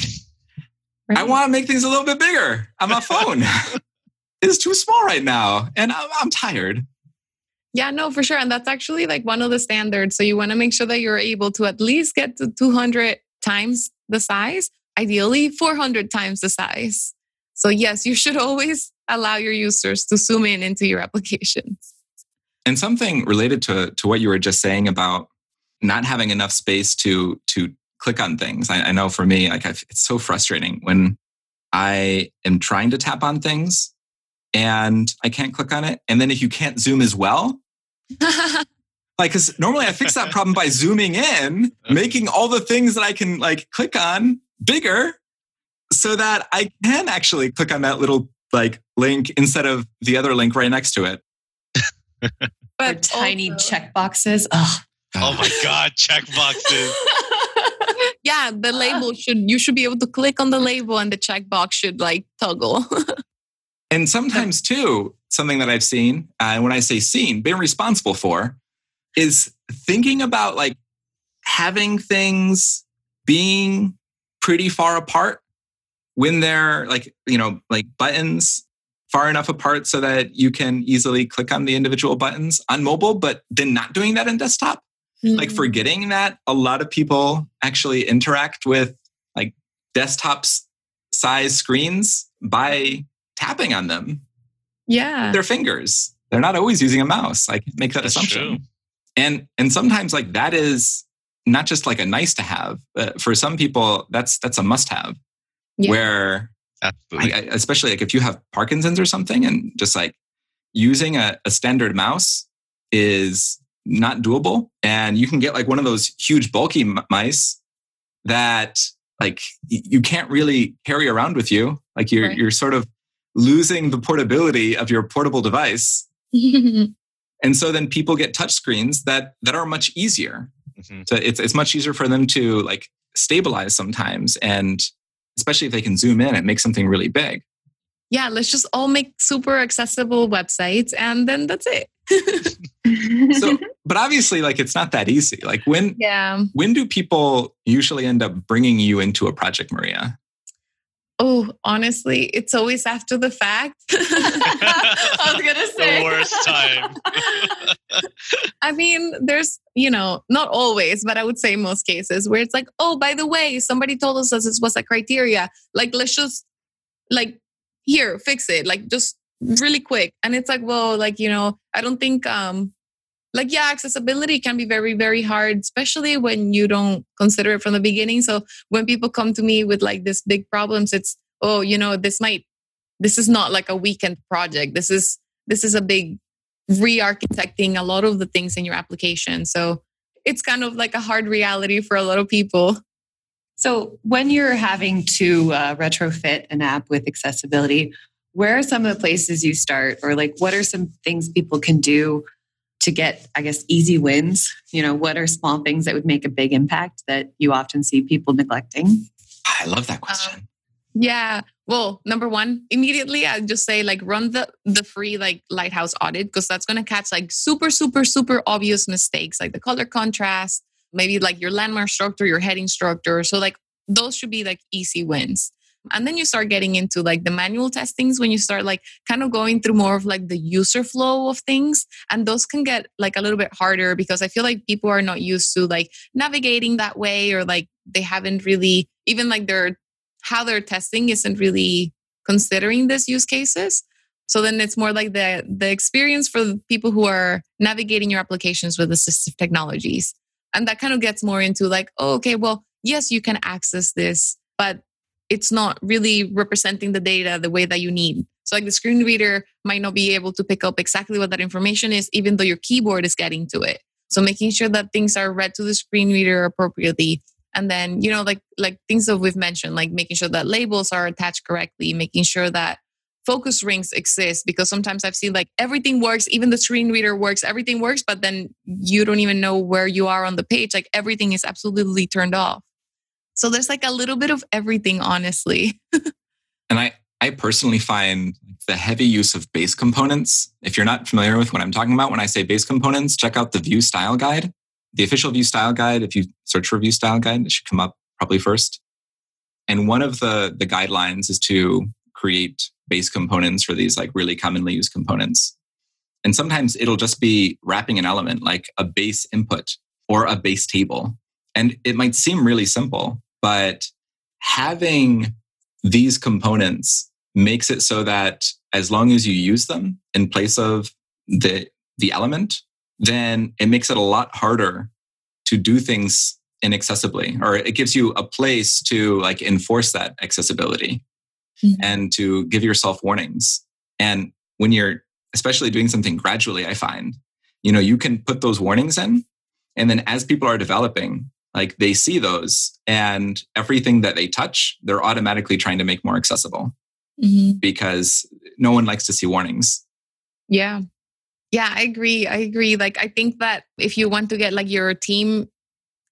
I want to make things a little bit bigger on my phone. (laughs) it's too small right now, and I'm, I'm tired. yeah no for sure and that's actually like one of the standards so you want to make sure that you're able to at least get to 200 times the size ideally 400 times the size so yes you should always allow your users to zoom in into your applications And something related to to what you were just saying about not having enough space to to click on things. I, I know for me, like I've, it's so frustrating when I am trying to tap on things and I can't click on it. And then if you can't zoom as well, (laughs) like because normally I fix that problem by zooming in, (laughs) making all the things that I can like click on bigger, so that I can actually click on that little like link instead of the other link right next to it. (laughs) Or tiny also- check boxes. Oh my god, checkboxes. (laughs) yeah the label should you should be able to click on the label and the checkbox should like toggle (laughs) And sometimes, too, something that I've seen, uh, and when I say seen, been responsible for, is thinking about like having things being pretty far apart when they're like, you know, like buttons far enough apart so that you can easily click on the individual buttons on mobile, but then not doing that in desktop. Like Mm. forgetting that a lot of people actually interact with like desktops size screens by tapping on them yeah. their fingers. They're not always using a mouse. I can make that That's assumption. true. And and sometimes like that is not just like a nice to have. But for some people, that's that's a must have. Yeah. Where Absolutely. I, I- especially like if you have Parkinson's or something, and just like using a, a standard mouse is not doable, and you can get like one of those huge bulky m- mice that like y- you can't really carry around with you. Like you're Right. you're sort of losing the portability of your portable device, (laughs) and so then people get touch screens that that are much easier. Mhm. So it's it's much easier for them to like stabilize sometimes, and especially if they can zoom in and make something really big. yeah, let's just all make super accessible websites and then that's it. (laughs) So, (laughs) but obviously, like it's not that easy. Like when yeah. when do people usually end up bringing you into a project, Maria? Oh, honestly, it's always after the fact. (laughs) I was gonna (laughs) say the worst time. (laughs) I mean, there's, you know, not always, but I would say most cases where it's like, oh, by the way, somebody told us this was a criteria. Like, let's just, like, here, fix it. Like, just really quick. And it's like, well, like, you know, I don't think, um, like, yeah, accessibility can be very, very hard, especially when you don't consider it from the beginning. So when people come to me with like this big problems, it's, oh, you know, this might, this is not like a weekend project. This is, this is a big re-architecting a lot of the things in your application. So it's kind of like a hard reality for a lot of people. So, when you're having to uh, retrofit an app with accessibility, where are some of the places you start, or like what are some things people can do to get, I guess, easy wins? You know, what are small things that would make a big impact that you often see people neglecting? I love that question. Um, yeah. Well, number one, immediately I just say like run the the free like lighthouse audit because that's gonna catch like super, super, super obvious mistakes like the color contrast, maybe like your landmark structure, your heading structure. So like those should be like easy wins. And then you start getting into like the manual testings when you start like kind of going through more of like the user flow of things. And those can get like a little bit harder because I feel like people are not used to like navigating that way or like they haven't really even like their how they're testing isn't really considering this use cases. So then it's more like the the experience for people who are navigating your applications with assistive technologies. And that kind of gets more into like, oh, okay, well, yes, you can access this, but it's not really representing the data the way that you need. So like the screen reader might not be able to pick up exactly what that information is, even though your keyboard is getting to it. So making sure that things are read to the screen reader appropriately and then you know like like things that we've mentioned like making sure that labels are attached correctly making sure that focus rings exist because sometimes i've seen like everything works even the screen reader works everything works but then you don't even know where you are on the page like everything is absolutely turned off so there's like a little bit of everything honestly (laughs) And I I personally find the heavy use of base components. If you're not familiar with what I'm talking about when I say base components, check out the Vue Style Guide. The official Vue Style Guide, if you search for Vue Style Guide, it should come up probably first. And one of the the guidelines is to create base components for these like really commonly used components. And sometimes it'll just be wrapping an element like a base input or a base table. And it might seem really simple, but having these components makes it so that as long as you use them in place of the the element, then it makes it a lot harder to do things inaccessibly, or it gives you a place to like enforce that accessibility Mhm. and to give yourself warnings. And when you're especially doing something gradually, I find, you know, you can put those warnings in, and then as people are developing, like they see those and everything that they touch, they're automatically trying to make more accessible mm-hmm. because no one likes to see warnings. Yeah. Yeah, I agree. I agree. Like, I think that if you want to get like your team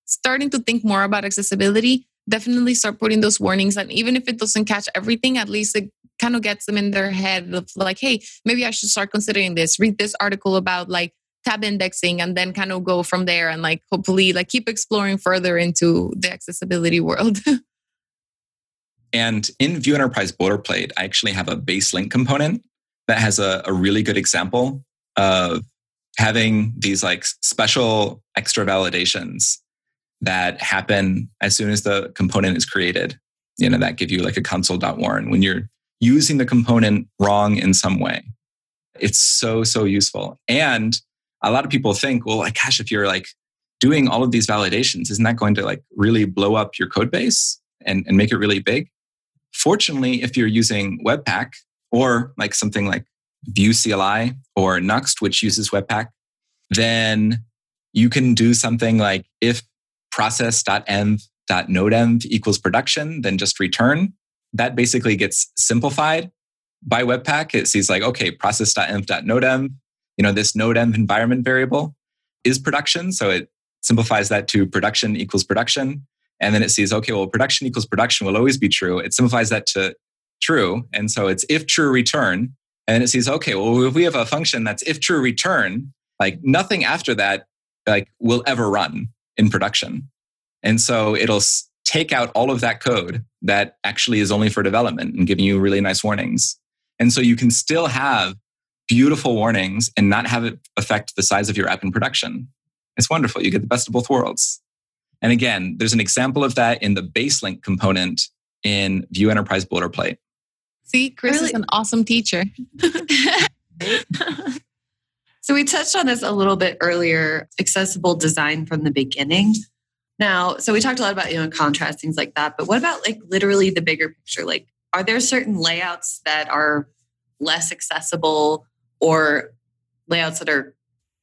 starting to think more about accessibility, definitely start putting those warnings. And even if it doesn't catch everything, at least it kind of gets them in their head of like, hey, maybe I should start considering this. Read this article about like tab indexing and then kind of go from there and like hopefully like keep exploring further into the accessibility world. (laughs) And in Vue Enterprise Boilerplate, I actually have a base link component that has a, a really good example of having these like special extra validations that happen as soon as the component is created. You know, that give you like a console.warn when you're using the component wrong in some way. It's so, so useful. And a lot of people think, well, like, gosh, if you're like doing all of these validations, isn't that going to like really blow up your code base and, and make it really big? Fortunately, if you're using Webpack or like something like Vue CLI or Nuxt, which uses Webpack, then you can do something like if process.env.nodeenv equals production, then just return. That basically gets simplified by Webpack. It sees like, okay, process.env.nodeenv, you know, this nodeenv environment variable is production. So it simplifies that to production equals production. And then it sees, okay, well, production equals production will always be true. It simplifies that to true. And so it's if true return. And then it sees, okay, well, if we have a function that's if true return, like nothing after that like will ever run in production. And so it'll take out all of that code that actually is only for development and giving you really nice warnings. And so you can still have beautiful warnings and not have it affect the size of your app in production. It's wonderful. You get the best of both worlds. And again, there's an example of that in the base link component in Vue Enterprise Boilerplate. See, Chris really? is an awesome teacher. (laughs) so we touched on this a little bit earlier, accessible design from the beginning. Now, so we talked a lot about, you know, contrast, things like that. But what about like literally the bigger picture? Like, are there certain layouts that are less accessible or layouts that are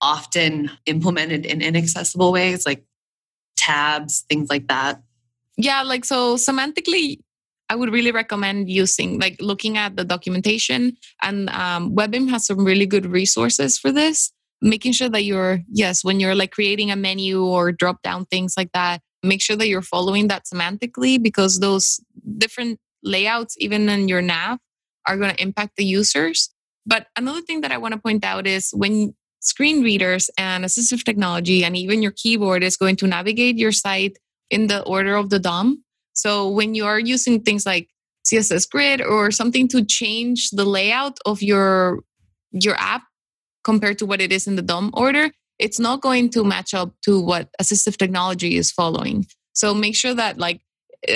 often implemented in inaccessible ways, like tabs, things like that? Yeah, like so semantically, I would really recommend using like looking at the documentation and um, WebAIM has some really good resources for this. Making sure that you're yes, when you're like creating a menu or drop down things like that, make sure that you're following that semantically because those different layouts, even in your nav, are going to impact the users. But another thing that I want to point out is when screen readers and assistive technology and even your keyboard is going to navigate your site in the order of the DOM, so when you are using things like CSS grid or something to change the layout of your your app compared to what it is in the DOM order, it's not going to match up to what assistive technology is following. So make sure that like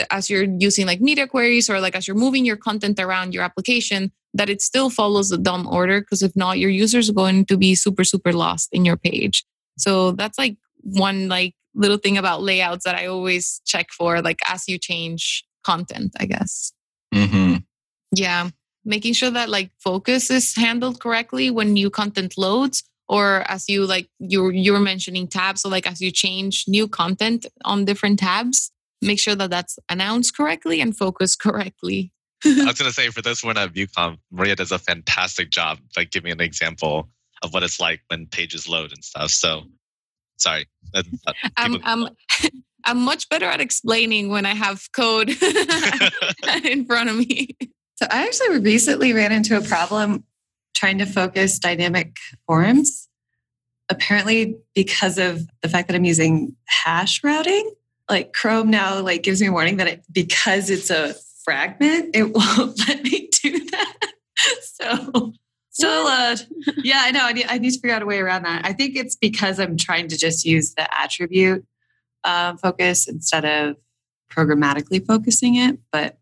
as you're using like media queries or like as you're moving your content around your application, that it still follows the DOM order because if not, your users are going to be super, super lost in your page. So that's like one like little thing about layouts that I always check for, like as you change content, I guess. Mm-hmm. Yeah. Making sure that like focus is handled correctly when new content loads or as you like you you were mentioning tabs so like as you change new content on different tabs make sure that that's announced correctly and focused correctly i was (laughs) going to say for this one at vueconf maria does a fantastic job like giving an example of what it's like when pages load and stuff so Sorry. (laughs) I'm, I'm, (laughs) I'm much better at explaining when I have code in front of me. So I actually recently ran into a problem trying to focus dynamic forms. Apparently, because of the fact that I'm using hash routing, like Chrome now like gives me a warning that it, because it's a fragment, it (laughs) won't let me do that. (laughs) So Still, uh, yeah, I know. I need, I need to figure out a way around that. I think it's because I'm trying to just use the attribute uh, focus instead of programmatically focusing it. But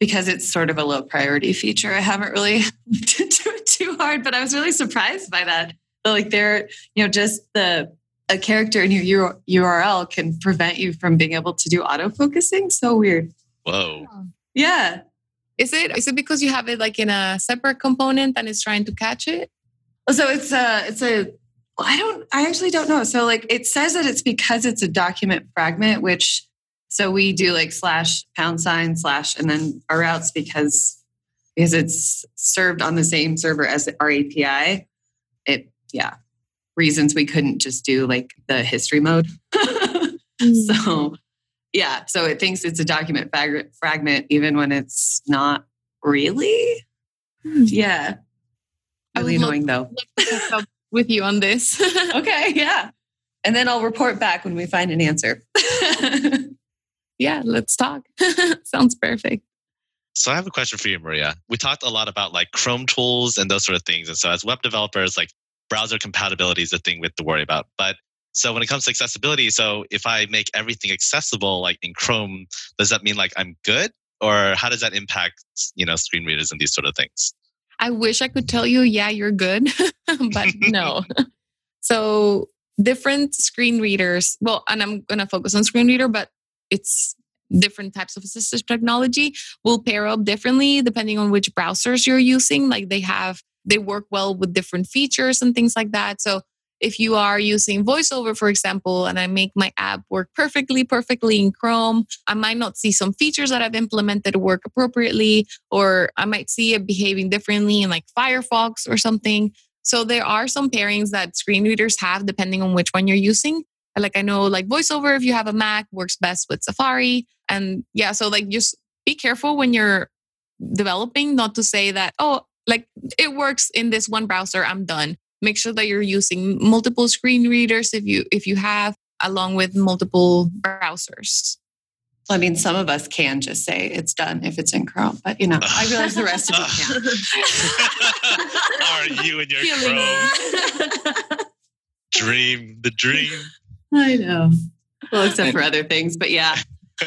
because it's sort of a low priority feature, I haven't really (laughs) looked into it too hard. But I was really surprised by that. But like, there, you know, just the a character in your URL can prevent you from being able to do auto focusing. So weird. Whoa. Yeah. Is it is it because you have it like in a separate component and it's trying to catch it? So it's a it's a I don't I actually don't know. So like it says that it's because it's a document fragment, which so we do like slash pound sign slash and then our routes because because it's served on the same server as our API. It yeah reasons we couldn't just do like the history mode. mm-hmm. (laughs) So yeah, so it thinks it's a document fag- fragment even when it's not really. Hmm. Yeah. Really annoying though. with you on this. (laughs) (laughs) okay, yeah. And then I'll report back when we find an answer. yeah, let's talk. Sounds perfect. So I have a question for you, Maria. We talked a lot about like Chrome tools and those sort of things. And so as web developers, like browser compatibility is a thing we have to worry about. But so when it comes to accessibility, so if I make everything accessible like in Chrome, does that mean like I'm good? Or how does that impact, you know, screen readers and these sort of things? I wish I could tell you, yeah, you're good, (laughs) but (laughs) no. so different screen readers, well, and I'm going to focus on screen reader, but it's different types of assistive technology will pair up differently depending on which browsers you're using. Like they have, they work well with different features and things like that. So if you are using voiceover for example and i make my app work perfectly perfectly in chrome i might not see some features that i've implemented work appropriately or i might see it behaving differently in like firefox or something. So there are some pairings that screen readers have depending on which one you're using. Like i know like voiceover if you have a mac works best with safari. And yeah so like just be careful when you're developing not to say that oh like it works in this one browser i'm done make sure that you're using multiple screen readers if you if you have along with multiple browsers I mean, some of us can just say it's done if it's in Chrome, but you know, I realize the rest of you can't. (laughs) Are you and your Chrome dream the dream? I know. Well, except for (laughs) other things, but yeah. (laughs)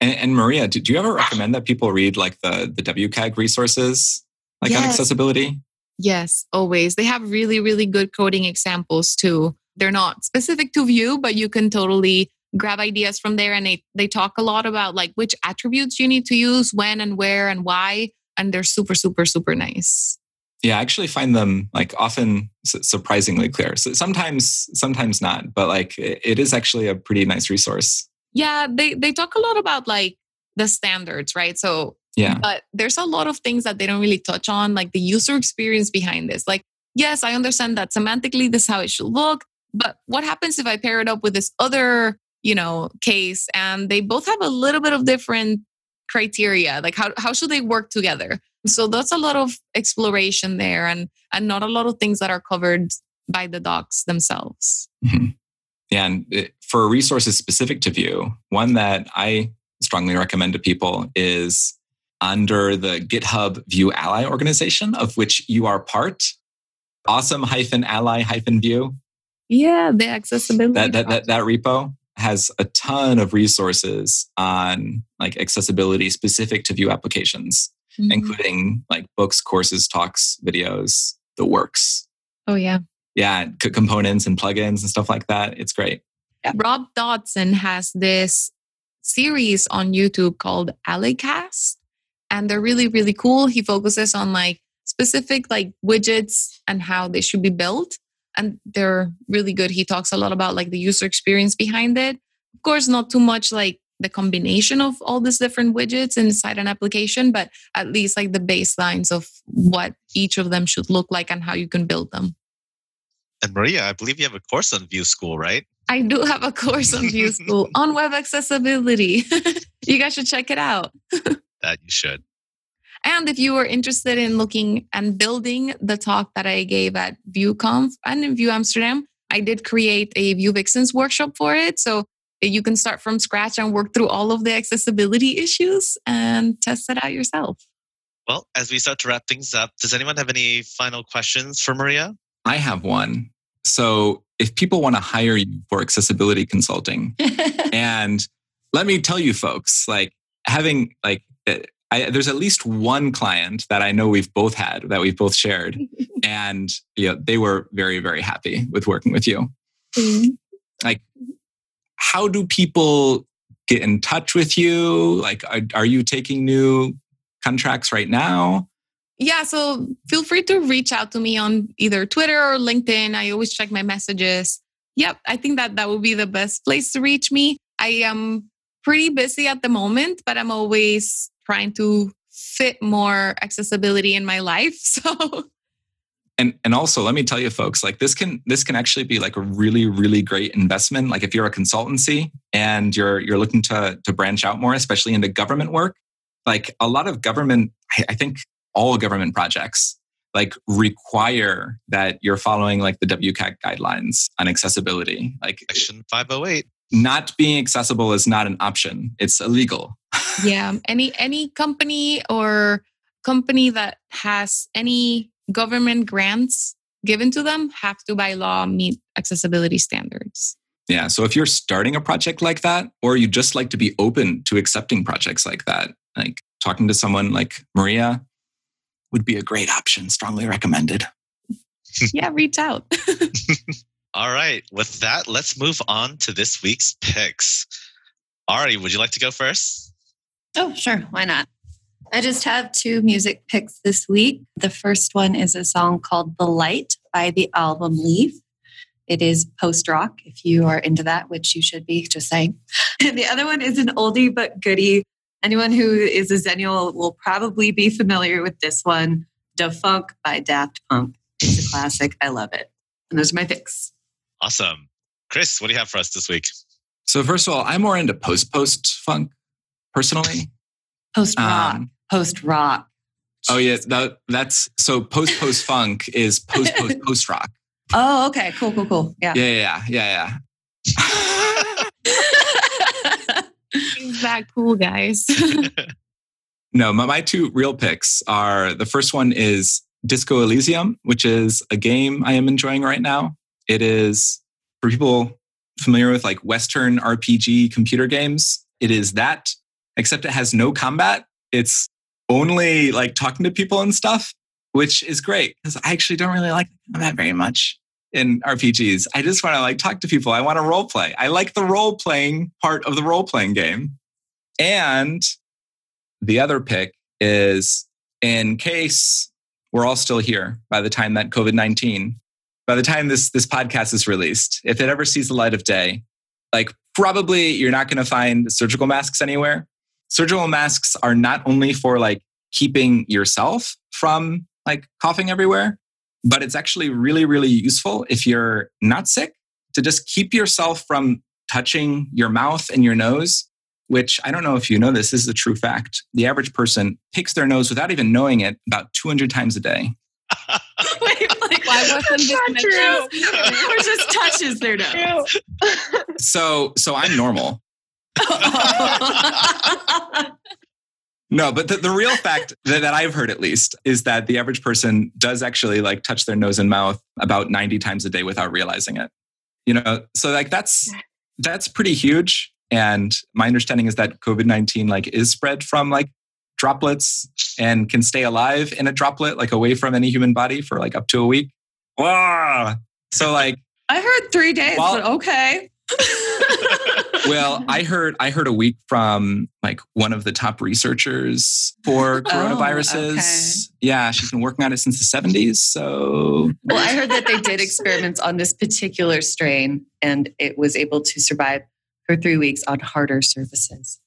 and, and, Maria, do, do you ever recommend that people read like the the WCAG resources like yes. on accessibility? Yes, always. They have really, really good coding examples too. They're not specific to Vue, but you can totally grab ideas from there. And they, they talk a lot about like which attributes you need to use, when and where and why. And they're super, super, super nice. Yeah, I actually find them like often surprisingly clear. So sometimes, sometimes not, but like it is actually a pretty nice resource. Yeah, they they talk a lot about like the standards, right? So yeah. But there's a lot of things that they don't really touch on, like the user experience behind this. Like, yes, I understand that semantically this is how it should look, but what happens if I pair it up with this other, you know, case and they both have a little bit of different criteria? Like how how should they work together? So that's a lot of exploration there and and not a lot of things that are covered by the docs themselves. Mm-hmm. And it, for resources specific to Vue, one that I strongly recommend to people is under the GitHub Vue Ally organization, of which you are part. Awesome hyphen ally hyphen Vue. Yeah, the accessibility. That, that, that, that repo has a ton of resources on like accessibility specific to Vue applications, mm-hmm. including like books, courses, talks, videos, the works. Oh, yeah. Yeah, components and plugins and stuff like that. It's great. Yeah. Rob Dodson has this series on YouTube called Allycast and they're really really cool he focuses on like specific like widgets and how they should be built and they're really good he talks a lot about like the user experience behind it of course not too much like the combination of all these different widgets inside an application but at least like the baselines of what each of them should look like and how you can build them and maria i believe you have a course on Vue School right i do have a course on Vue School (laughs) on web accessibility (laughs) you guys should check it out (laughs) that you should. And if you are interested in looking and building the talk that I gave at VueConf and in Vue Amsterdam, I did create a Vue Vixens workshop for it. So you can start from scratch and work through all of the accessibility issues and test it out yourself. Well, as we start to wrap things up, does anyone have any final questions for Maria? I have one. So, if people want to hire you for accessibility consulting, (laughs) and let me tell you folks, like having like eh, I, there's at least one client that I know we've both had that we've both shared, (laughs) and you know, they were very very happy with working with you. Mm-hmm. Like, how do people get in touch with you? Like, are, are you taking new contracts right now? Yeah, so feel free to reach out to me on either Twitter or LinkedIn. I always check my messages. Yep, I think that that would be the best place to reach me. I am pretty busy at the moment, but I'm always trying to fit more accessibility in my life. (laughs) So and and also let me tell you folks like this can this can actually be like a really really great investment like if you're a consultancy and you're you're looking to to branch out more especially into government work like a lot of government i think all government projects like require that you're following like the WCAG guidelines on accessibility like section 508 not being accessible is not an option. It's illegal. (laughs) yeah. Any any company or company that has any government grants given to them have to by law meet accessibility standards. Yeah. So if you're starting a project like that, or you just like to be open to accepting projects like that, like talking to someone like Maria would be a great option. Strongly recommended. yeah, reach out. (laughs) All right. With that, let's move on to this week's picks. Ari, would you like to go first? Oh, sure. Why not? I just have two music picks this week. The first one is a song called The Light by the album Leaf. It is post rock, if you are into that, which you should be, just saying. And (laughs) the other one is an oldie but goodie. Anyone who is a Xennial will probably be familiar with this one Da Funk by Daft Punk. It's a classic. I love it. And those are my picks. Awesome. Chris, what do you have for us this week? So, first of all, I'm more into post post funk personally. (laughs) Post rock. Um, post rock. Oh, yeah. That, that's so post post funk is post post (laughs) post rock. Oh, okay. Cool, cool, cool. Yeah. Yeah, yeah, yeah, yeah. (laughs) He's that cool, guys. (laughs) no, my, my two real picks are the first one is Disco Elysium, which is a game I am enjoying right now. It is for people familiar with like Western RPG computer games. It is that, except it has no combat. It's only like talking to people and stuff which is great because I actually don't really like that very much in RPGs. I just want to like talk to people. I want to role play. I like the role playing part of the role playing game. And the other pick is in case we're all still here by the time that COVID 19, by the time this, this podcast is released, if it ever sees the light of day, like probably you're not going to find surgical masks anywhere. Surgical masks are not only for like keeping yourself from like coughing everywhere, but it's actually really, really useful if you're not sick to just keep yourself from touching your mouth and your nose, which I don't know if you know this, this is a true fact. The average person picks their nose without even knowing it about 200 times a day. (laughs) Wait, like, why wasn't this true? or just touches their nose? (laughs) so, so I'm normal. (laughs) No, but the, the real fact (laughs) that, that, I've heard at least is that the average person does actually like touch their nose and mouth about 90 times a day without realizing it. You know, so like that's that's pretty huge. And my understanding is that COVID-19 like is spread from like droplets and can stay alive in a droplet, like away from any human body for like up to a week. Wow. So like (laughs) I heard three days, while, but okay (laughs) well, I heard I heard a week from like one of the top researchers for coronaviruses. Oh, okay. Yeah, she's been working on it since the 70s. So Well, I heard that they did experiments on this particular strain and it was able to survive for 3 weeks on harder surfaces.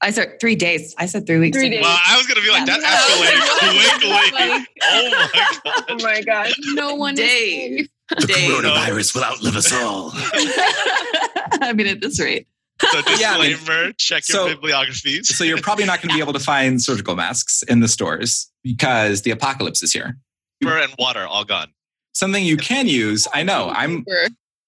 I said three days. I said three weeks. Three days. Well, I was gonna be like yeah. that escalated (laughs) quickly. oh my (laughs) god! Oh my god! No one Dave. The coronavirus will outlive us all. (laughs) I mean, at this rate. So disclaimer, (laughs) yeah, I mean, check your so, bibliographies. (laughs) so you're probably not going to be able to find surgical masks in the stores because the apocalypse is here. Paper and water all gone. Something you can use. I know. I'm.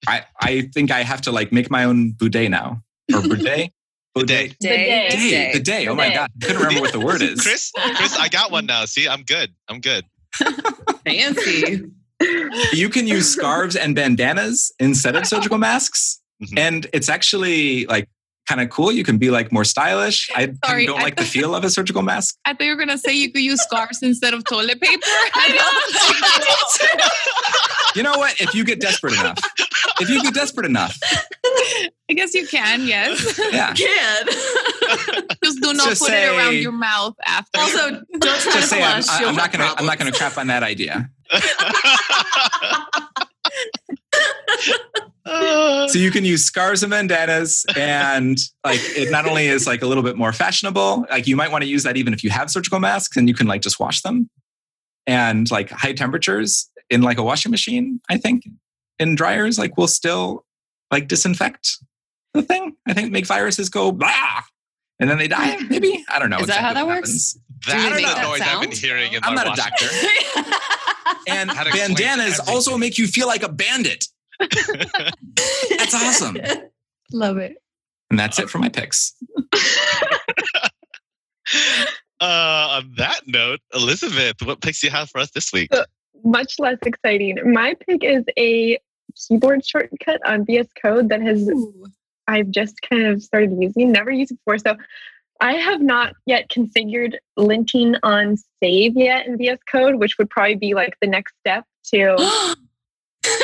I I think I have to like make my own boudet now or boudet. Boudet. Day. Day. The day. Oh my god. I couldn't remember what the word is. Chris, Chris, I got one now. See, I'm good. I'm good. Fancy you can use (laughs) scarves and bandanas instead of surgical masks. Mm-hmm. And it's actually like kind of cool. You can be like more stylish. I Sorry, don't I like th- the feel of a surgical mask. I thought you were gonna say you could use scarves instead of toilet paper. (laughs) you know what? If you get desperate enough, if you get desperate enough, I guess you can. Yes. Yeah. Can. Just do not Just put say, it around your mouth after. Also, don't try Just to say I'm, I'm not gonna. I'm not gonna crap on that idea (laughs) so you can use scarves and bandanas and like it not only is like a little bit more fashionable like you might want to use that even if you have surgical masks and you can like just wash them. And like high temperatures in like a washing machine i think in dryers like will still like disinfect the thing. I think make viruses go blah and then they die maybe i don't know is that how that works that is the noise sound? i've been hearing in i'm not a doctor (laughs) and bandanas also make you feel like a bandit. (laughs) That's awesome. Love it. And that's it for my picks. (laughs) Uh, on that note, Elizabeth, what picks do you have for us this week? So- Much less exciting. My pick is a keyboard shortcut on VS Code that has I've just kind of started using, never used before. So I have not yet configured linting on save yet in VS Code, which would probably be like the next step to,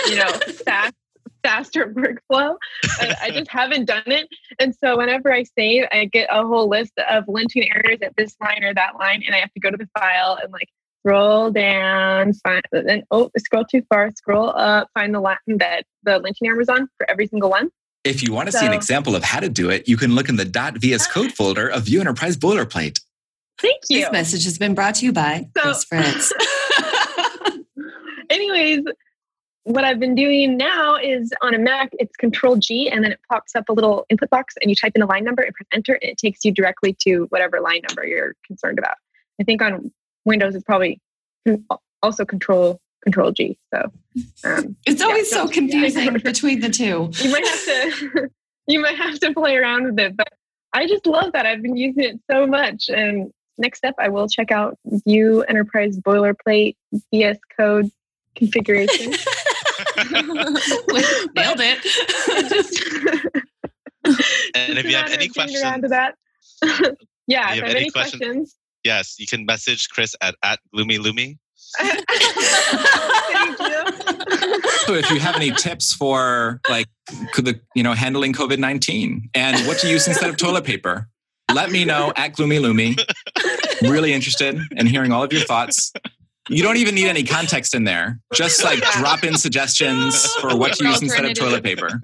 you know, (gasps) fast, faster workflow. I, I just haven't done it. And so whenever I save, I get a whole list of linting errors at this line or that line, and I have to go to the file and like scroll down, find then oh scroll too far, scroll up, find the line that the linting error was on for every single one. If you want to see an example of how to do it, you can look in the .vs ah. code folder of Vue Enterprise Boilerplate. Thank you. This message has been brought to you by So- Chris Fritz. (laughs) (laughs) anyways, what I've been doing now is on a Mac, it's Control G, and then it pops up a little input box, and you type in the line number and press enter, and it takes you directly to whatever line number you're concerned about. I think on Windows it's probably also Control Control G. So um, It's always so don't- confusing between the two. (laughs) you might have to (laughs) you might have to play around with it, but I just love that. I've been using it so much. And next step, I will check out Vue Enterprise Boilerplate VS Code configuration. (laughs) Nailed it. And if you have any Getting around questions, to that. yeah, you have if I have any any questions- questions. yes, you can message Chris at, at Gloomy Loomy. So if you have any tips for like the you know handling COVID nineteen and what to use instead of toilet paper, let me know at Gloomy Loomy. Really interested in hearing all of your thoughts. You don't even need any context in there. Just like drop in suggestions for what to use instead of toilet paper.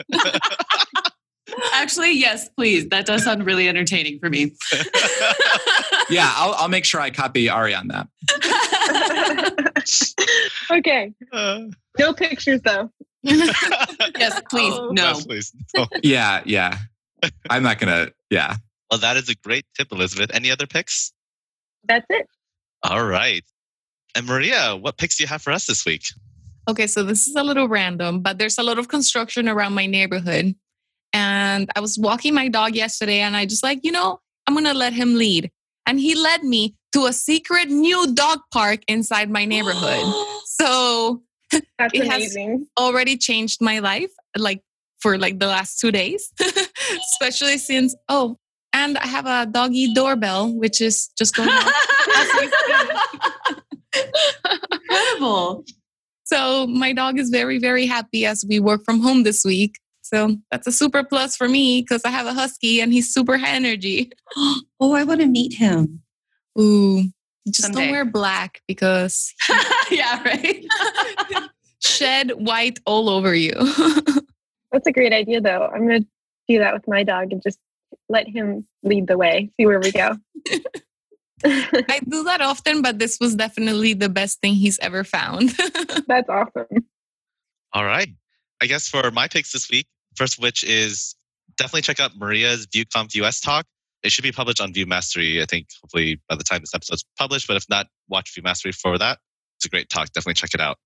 Actually, yes, please. That does sound really entertaining for me. (laughs) Yeah, I'll, I'll make sure I copy Ari on that. (laughs) okay. Uh, No pictures though. (laughs) yes, please. Oh. no. yes, please. No. Yeah, yeah. I'm not gonna. Yeah. Well, that is a great tip, Elizabeth. Any other picks? That's it. All right. And Maria, what picks do you have for us this week? Okay, so this is a little random, but there's a lot of construction around my neighborhood. And I was walking my dog yesterday and I just like, you know, I'm going to let him lead. And he led me to a secret new dog park inside my neighborhood. (gasps) so (laughs) That's It has- amazing. already changed my life like for like the last two days, (laughs) especially since, oh, and I have a doggy doorbell, which is just going off. (laughs) Incredible. So my dog is very, very happy as we work from home this week. So that's a super plus for me because I have a husky and he's super high energy. (gasps) Oh, I want to meet him. Ooh, just Someday. don't wear black because (laughs) yeah, right. (laughs) shed white all over you. (laughs) That's a great idea though. I'm gonna do that with my dog and just let him lead the way. See where we go. I do that often, but this was definitely the best thing he's ever found. That's awesome. All right. I guess for my picks this week, first of which is definitely check out Maria's VueConf US talk. It should be published on Vue Mastery, I think, hopefully by the time this episode's published. But if not, watch Vue Mastery for that. It's a great talk. Definitely check it out.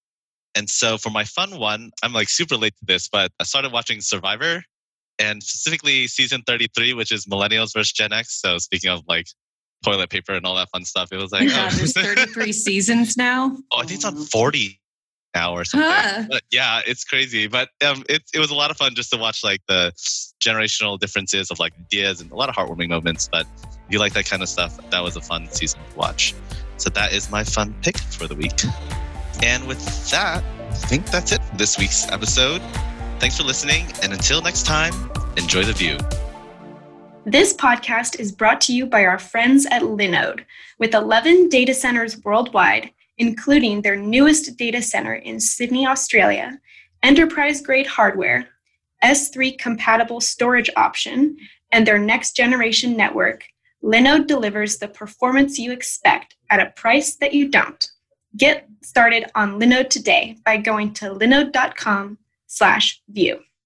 And so for my fun one, I'm like super late to this, but I started watching Survivor and specifically season 33, which is Millennials versus Gen X. So speaking of like toilet paper and all that fun stuff, it was like, oh oh. God, there's 33 (laughs) seasons now. oh, I think it's on 40 now or something. Huh. But yeah, it's crazy. But um, it, it was a lot of fun just to watch like the generational differences of like ideas and a lot of heartwarming moments. But if you like that kind of stuff, that was a fun season to watch. So that is my fun pick for the week. And with that, I think that's it for this week's episode. Thanks for listening. And until next time, enjoy the view. This podcast is brought to you by our friends at Linode, with 11 data centers worldwide, including their newest data center in Sydney, Australia, enterprise grade hardware, S3 compatible storage option, and their next generation network. Linode delivers the performance you expect at a price that you don't. Get started on Linode today by going to linode.com/vue.